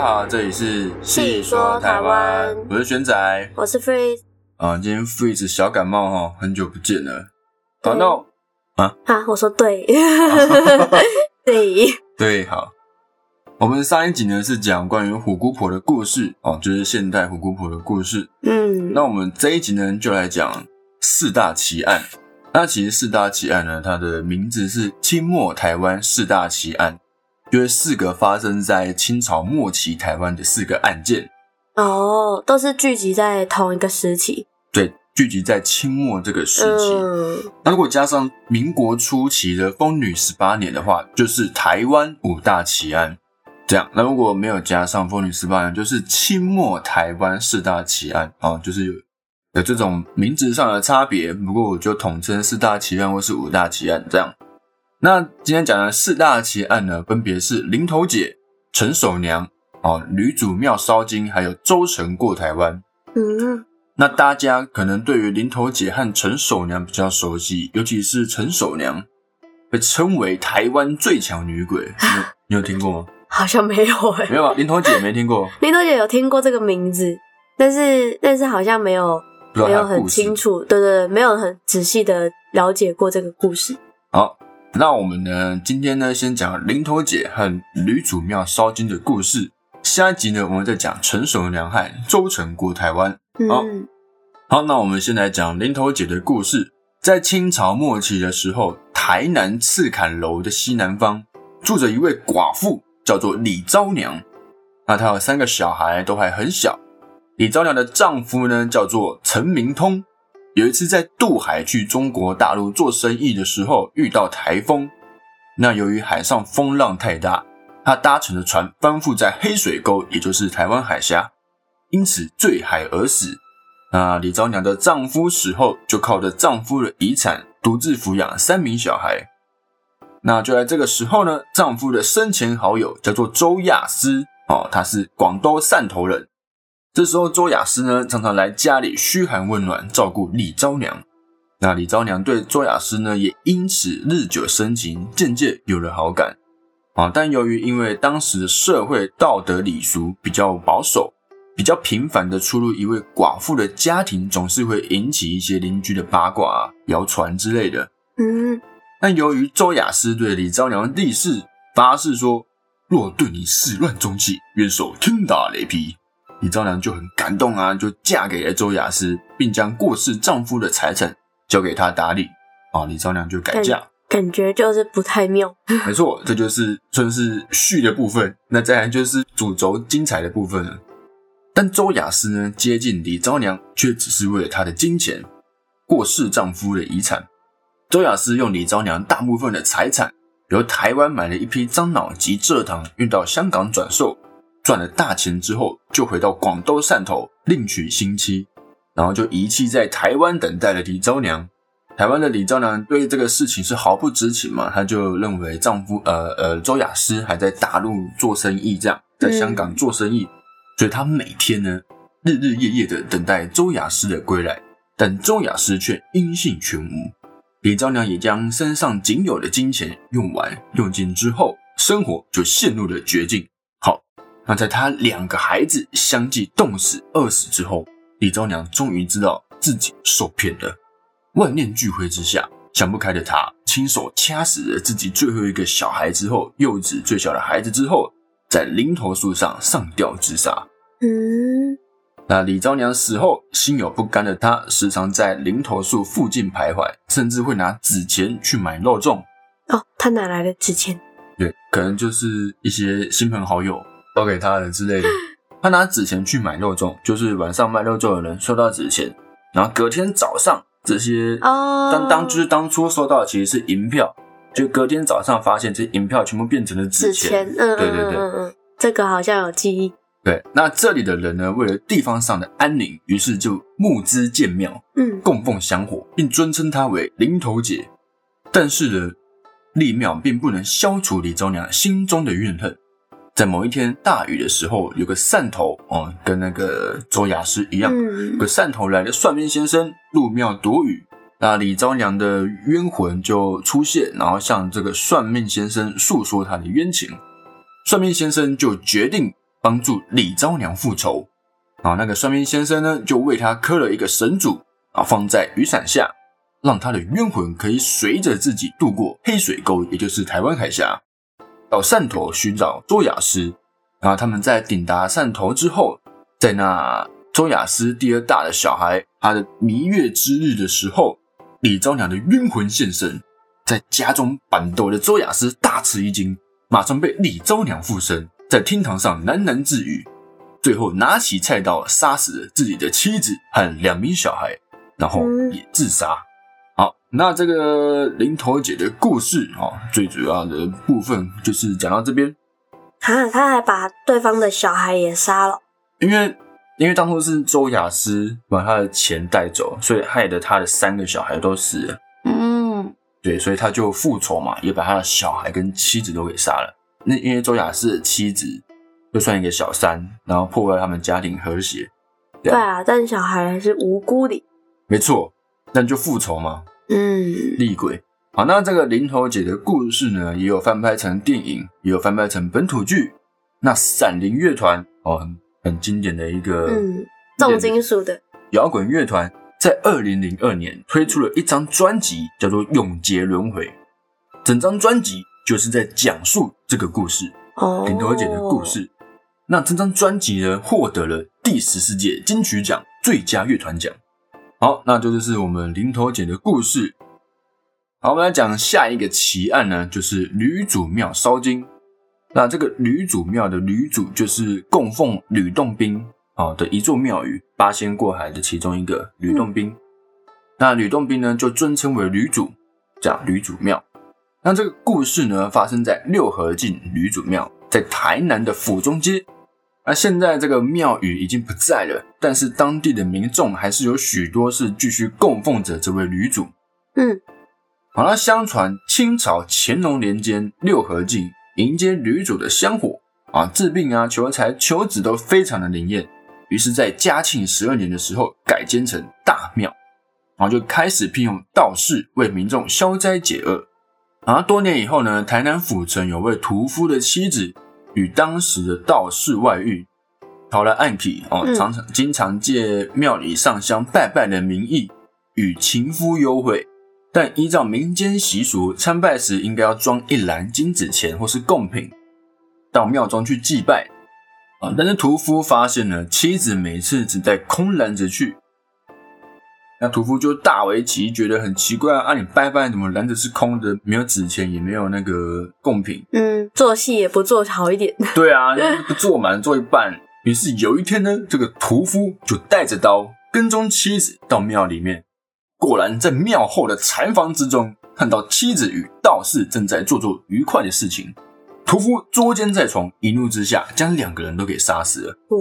家好，这里是细说台湾。我是玄仔我是 Freeze 啊。今天 Freeze 小感冒哈，很久不见了。好，对那啊，我说对，对，对好，我们上一集呢是讲关于虎姑婆的故事哦，就是现代虎姑婆的故事。嗯，那我们这一集呢就来讲四大奇案。那其实四大奇案呢，它的名字是清末台湾四大奇案，就是四个发生在清朝末期台湾的四个案件。哦，都是聚集在同一个时期，对，聚集在清末这个时期。嗯，那如果加上民国初期的风女十八年的话，就是台湾五大奇案。这样，那如果没有加上风女十八年，就是清末台湾四大奇案啊，就是有有这种名字上的差别。不过我就统称四大奇案或是五大奇案这样。那今天讲的四大奇案呢，分别是林头姐、陈守娘、哦女主庙烧金，还有周成过台湾。嗯，那大家可能对于林头姐和陈守娘比较熟悉，尤其是陈守娘，被称为台湾最强女鬼。你有你有听过吗？好像没有哎、没有啊，林头姐没听过，林头姐有听过这个名字，但是但是好像没有没有很清。楚，对对对，没有很仔细的了解过这个故事。好，那我们呢，今天呢，先讲林头姐和吕祖庙烧金的故事。下一集呢，我们再讲陈守良和周成过台湾。好嗯，好，那我们先来讲林头姐的故事。在清朝末期的时候，台南赤坎楼的西南方住着一位寡妇，叫做李昭娘。那她有三个小孩，都还很小。李昭娘的丈夫呢，叫做陈明通。有一次在渡海去中国大陆做生意的时候，遇到台风。那由于海上风浪太大，他搭乘的船翻覆在黑水沟，也就是台湾海峡，因此坠海而死。那李昭娘的丈夫死后，就靠着丈夫的遗产独自抚养三名小孩。那就在这个时候呢，丈夫的生前好友叫做周亚思哦，他是广东汕头人。这时候周雅思呢，常常来家里嘘寒问暖，照顾李昭娘。那李昭娘对周雅思呢，也因此日久生情，渐渐有了好感啊。但由于因为当时的社会道德礼俗比较保守，比较频繁的出入一位寡妇的家庭，总是会引起一些邻居的八卦、啊、谣传之类的。嗯，但由于周雅思对李昭娘立誓发誓说，若对你始乱终弃，愿受天打雷劈。李昭娘就很感动啊，就嫁给了周雅思，并将过世丈夫的财产交给他打理。啊，李昭娘就改嫁。感觉就是不太妙。没错，这就是算是序的部分。那再来就是主轴精彩的部分了。但周雅思呢，接近李昭娘，却只是为了她的金钱，过世丈夫的遗产。周雅思用李昭娘大部分的财产，由台湾买了一批樟脑及蔗糖，运到香港转售，赚了大钱之后，就回到广东汕头另娶新妻，然后就遗弃在台湾等待了李昭娘。台湾的李昭娘对这个事情是毫不知情嘛，她就认为丈夫呃呃周雅思还在大陆做生意，这样在香港做生意，所以她每天呢日日夜夜的等待周雅思的归来，但周雅思却音信全无。李昭娘也将身上仅有的金钱用完用尽之后，生活就陷入了绝境。好，那在他两个孩子相继冻死、饿死之后，李昭娘终于知道自己受骗了。万念俱灰之下，想不开的她亲手掐死了自己最后一个小孩之后，幼子最小的孩子之后，在林头树上上吊自杀。嗯，那李昭娘死后，心有不甘的她，时常在林头树附近徘徊，甚至会拿纸钱去买肉粽。哦，他哪来的纸钱？对，可能就是一些亲朋好友包给他的之类的。他拿纸钱去买肉粽，就是晚上卖肉粽的人收到纸钱，然后隔天早上这些哦，当当就是当初收到的其实是银票，就隔天早上发现这银票全部变成了纸纸钱，对对对这个好像有记忆。对，那这里的人呢，为了地方上的安宁，于是就募资建庙，嗯，供奉香火，并尊称他为灵头姐。但是呢，立庙并不能消除李周娘心中的怨恨。在某一天大雨的时候，有个汕头哦，跟那个周雅诗一样，嗯有个汕头来的算命先生入庙躲雨，那李昭娘的冤魂就出现，然后向这个算命先生诉说他的冤情。算命先生就决定帮助李昭娘复仇。然后那个算命先生呢，就为他磕了一个神主啊，放在雨伞下，让他的冤魂可以随着自己渡过黑水沟，也就是台湾海峡，到汕头寻找周雅诗。然后他们在抵达汕头之后，在那周雅诗第二大的小孩他的弥月之日的时候，李昭娘的冤魂现身，在家中板斗的周雅诗大吃一惊，马上被李昭娘附身，在厅堂上喃喃自语。最后拿起菜刀杀死了自己的妻子和两名小孩，然后也自杀。好，那这个林头姐的故事啊，最主要的部分就是讲到这边。啊，他还把对方的小孩也杀了，因为因为当初是周雅思把他的钱带走，所以害得他的三个小孩都死了。嗯，对，所以他就复仇嘛，也把他的小孩跟妻子都给杀了。那因为周雅思的妻子。就算一个小三，然后破坏他们家庭和谐。对啊，但小孩是无辜的。没错，那就复仇嘛。嗯，厉鬼。好，那这个林头姐的故事呢，也有翻拍成电影，也有翻拍成本土剧。那闪灵乐团哦，很很经典的一个嗯重金属的摇滚乐团，在二零零二年推出了一张专辑，叫做《永劫轮回》。整张专辑就是在讲述这个故事，哦、林头姐的故事。那这张专辑呢，获得了第十四届金曲奖最佳乐团奖。好，那这就是我们林头姐的故事。好，我们来讲下一个奇案呢，就是吕祖庙烧经。那这个吕祖庙的吕祖，就是供奉吕洞宾啊的一座庙宇，八仙过海的其中一个吕洞宾。那吕洞宾呢，就尊称为吕祖，叫吕祖庙。那这个故事呢，发生在六合境吕祖庙，在台南的府中街。那现在这个庙宇已经不在了，但是当地的民众还是有许多是继续供奉着这位女主。嗯，好了，相传清朝乾隆年间，六合境迎接女主的香火啊，治病啊、求财、求子都非常的灵验。于是，在嘉庆十二年的时候，改建成大庙，然后就开始聘用道士为民众消灾解厄。然后多年以后呢，台南府城有位屠夫的妻子。与当时的道士外遇，逃来暗体哦，常常经常借庙里上香拜拜的名义与情夫幽会，但依照民间习俗，参拜时应该要装一篮金子钱或是贡品到庙中去祭拜啊。但是屠夫发现呢妻子每次只带空篮子去，那屠夫就大为奇异，觉得很奇怪啊，你拜拜怎么篮子是空的，没有纸钱，也没有那个贡品，嗯。做戏也不做好一点，对啊，不做满做一半。于是有一天呢，这个屠夫就带着刀跟踪妻子到庙里面，果然在庙后的禅房之中看到妻子与道士正在做做愉快的事情。屠夫捉奸在床，一怒之下将两个人都给杀死了。哦，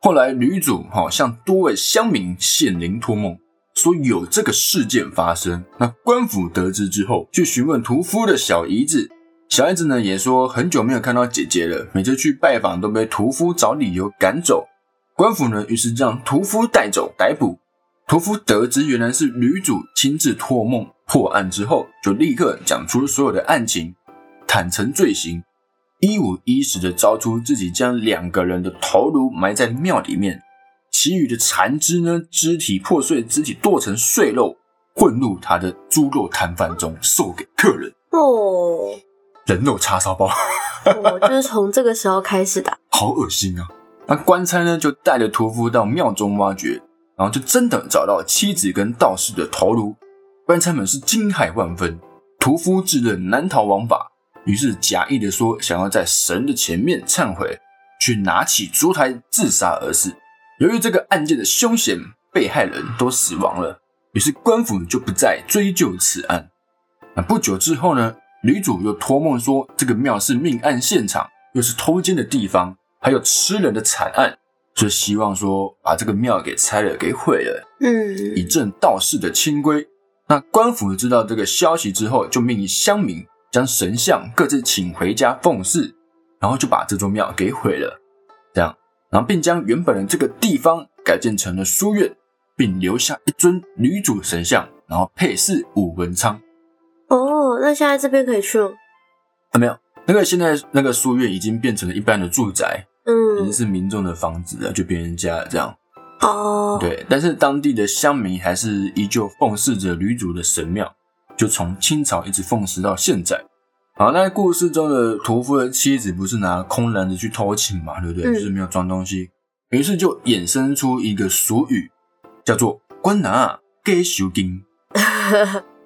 后来女主哈向多位乡民显灵托梦，说有这个事件发生。那官府得知之后，去询问屠夫的小姨子。小姨子呢也说很久没有看到姐姐了，每次去拜访都被屠夫找理由赶走。官府呢于是将屠夫带走逮捕。屠夫得知原来是女主亲自托梦破案之后，就立刻讲出了所有的案情，坦诚罪行，一五一十的招出自己将两个人的头颅埋在庙里面，其余的残肢呢肢体破碎，肢体剁成碎肉，混入他的猪肉摊贩中售给客人。哦。人肉叉烧包，我就是从这个时候开始的，好恶心啊！那官差呢，就带着屠夫到庙中挖掘，然后就真的找到妻子跟道士的头颅。官差们是惊骇万分，屠夫自认难逃王法，于是假意的说想要在神的前面忏悔，去拿起烛台自杀而死。由于这个案件的凶险，被害人都死亡了，于是官府就不再追究此案。那不久之后呢？女主又托梦说，这个庙是命案现场，又是偷奸的地方，还有吃人的惨案，就希望说把这个庙给拆了，给毁了，嗯，以正道士的清规。那官府知道这个消息之后，就命乡民将神像各自请回家奉祀，然后就把这座庙给毁了，这样，然后并将原本的这个地方改建成了书院，并留下一尊女主神像，然后配饰武文昌。哦，那现在这边可以去了？啊，没有，那个现在那个书院已经变成了一般的住宅，嗯已经嗯，是民众的房子了，就别人家了这样。哦，，对，但是当地的乡民还是依旧奉祀着女主的神庙，就从清朝一直奉祀到现在。好，那故事中的屠夫的妻子不是拿空篮子去偷情嘛，对不对？嗯就是没有装东西，于是就衍生出一个俗语，叫做“官拿给修金 ”。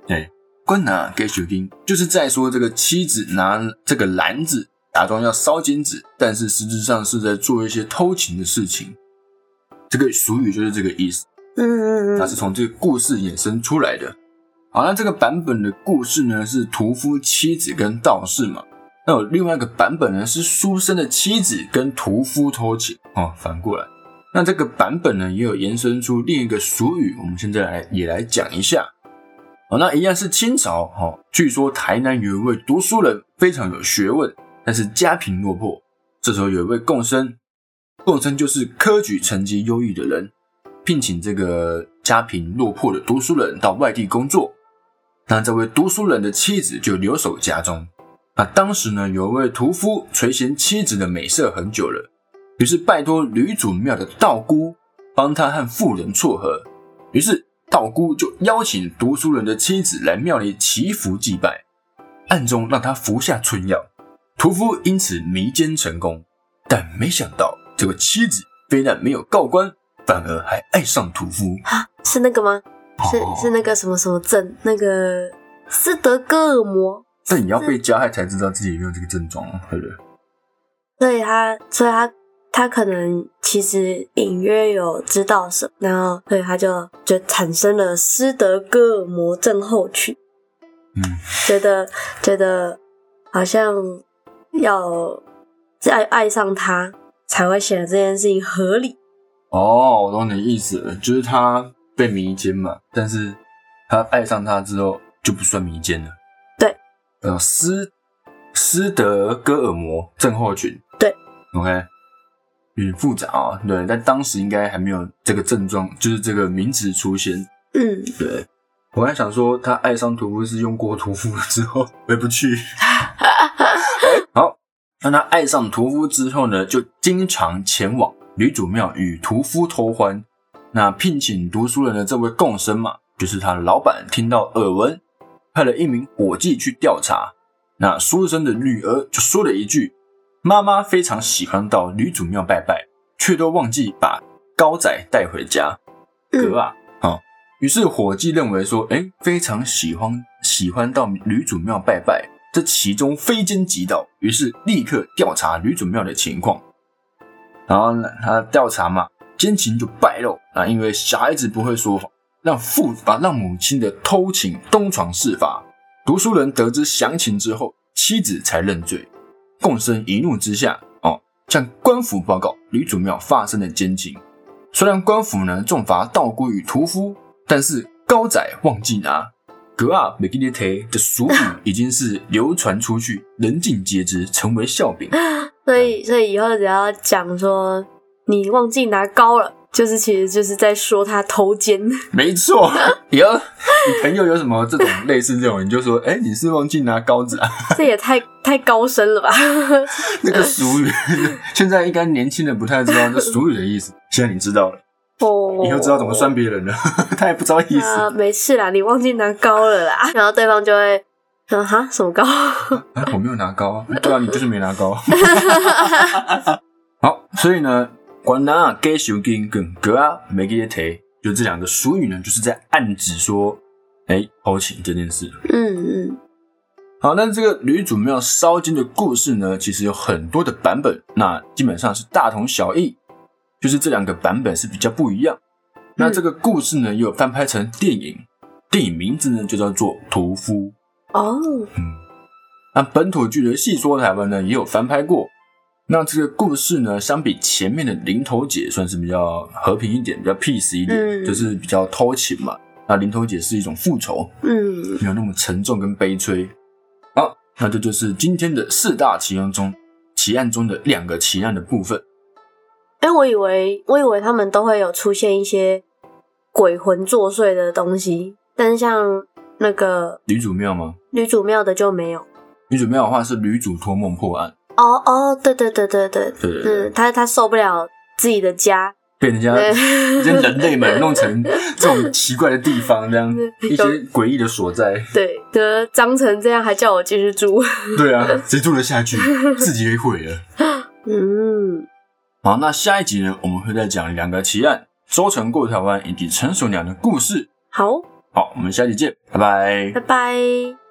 对，官拿给修金，就是在说这个妻子拿这个篮子假装要烧金子，但是实质上是在做一些偷情的事情。这个俗语就是这个意思。嗯嗯嗯，它是从这个故事衍生出来的。好，那这个版本的故事呢是屠夫妻子跟道士嘛，那有另外一个版本呢是书生的妻子跟屠夫偷情哦，反过来。那这个版本呢也有延伸出另一个俗语，我们现在来也来讲一下。哦，那一样是清朝哦，据说台南有一位读书人非常有学问，但是家贫落魄。这时候有一位贡生，贡生就是科举成绩优异的人，聘请这个家贫落魄的读书人到外地工作。那这位读书人的妻子就留守家中。那当时呢，有一位屠夫垂涎妻子的美色很久了，于是拜托吕祖庙的道姑帮他和妇人撮合。于是道姑就邀请读书人的妻子来庙里祈福祭拜，暗中让他服下春药。屠夫因此迷奸成功，但没想到这个妻子非但没有告官，反而还爱上屠夫。啊，是那个吗？是哦是那个什么什么症？那个斯德哥尔摩，但你要被加害才知道自己有没有这个症状，对不对？所以他，所以他，他可能其实隐约有知道什么，然后，所以他就就产生了斯德哥尔摩症候群，嗯，觉得觉得好像要爱爱上他才会显得这件事情合理。哦，我懂你的意思了，就是他被迷奸嘛，但是他爱上他之后就不算迷奸了。对，呃，斯斯德哥尔摩症候群。对，OK，有点复杂啊、对，但当时应该还没有这个症状，就是这个名词出现。嗯，对，我还想说，他爱上屠夫是用过屠夫之后回不去。好，那他爱上屠夫之后呢，就经常前往女主庙与屠夫偷欢。那聘请读书人的这位贡生嘛，就是他的老板，听到耳闻，派了一名伙计去调查。那书生的女儿就说了一句：“妈妈非常喜欢到女主庙拜拜，却都忘记把高仔带回家。”格啊，哦、于是伙计认为说，哎，非常喜欢喜欢到女主庙拜拜，这其中非奸即盗，于是立刻调查女主庙的情况。然后呢，他调查嘛，奸情就败露啊，因为小孩子不会说谎，让父啊让母亲的偷情东窗事发。读书人得知详情之后，妻子才认罪。共生一怒之下，哦，向官府报告吕祖庙发生的奸情。虽然官府呢重罚道姑与屠夫，但是高仔忘记拿格啊美吉尼特的俗语已经是流传出去，人尽皆知，成为笑柄。所以所以以后只要讲说你忘记拿高了，就是其实就是在说他偷奸。没错，以后你朋友有什么这种类似这种，你就说，哎、你是忘记拿高子啊？这也太太高深了吧？那个俗语，现在应该年轻人不太知道这俗语的意思，现在你知道了，哦，以后知道怎么算别人了，他也不知道意啊，思。没事啦，你忘记拿高了啦。然后对方就会，嗯哈，什么高？哎，我没有拿高啊，对啊，你就是没拿高。好，所以呢，管拿给修金跟格啊没给提，就这两个俗语呢，就是在暗指说，哎，偷情这件事。嗯嗯好，那这个吕祖庙烧金的故事呢，其实有很多的版本，那基本上是大同小异，就是这两个版本是比较不一样。那这个故事呢，也有翻拍成电影，电影名字呢就叫做《屠夫》。哦，嗯，那本土剧的《戏说台湾》呢，也有翻拍过。那这个故事呢，相比前面的零头姐，算是比较和平一点，比较 peace 一点，嗯就是比较偷情嘛。那零头姐是一种复仇，嗯，没有那么沉重跟悲催。好，那这就是今天的四大奇案中奇案中的两个奇案的部分。哎、我以为我以为他们都会有出现一些鬼魂作祟的东西，但是像那个女主庙吗？女主庙的就没有。女主庙的话是女主托梦破案，哦哦，对对对对对，对对对嗯，他他受不了自己的家，被人家对这人类们弄成这种奇怪的地方，这样 一些诡异的所在。对，得脏成这样还叫我继续住，对啊，谁住得下去？自己给毁了。嗯，好，那下一集呢，我们会再讲两个奇案：周成过台湾以及陈守娘的故事。好，好，我们下集见，拜拜拜。拜。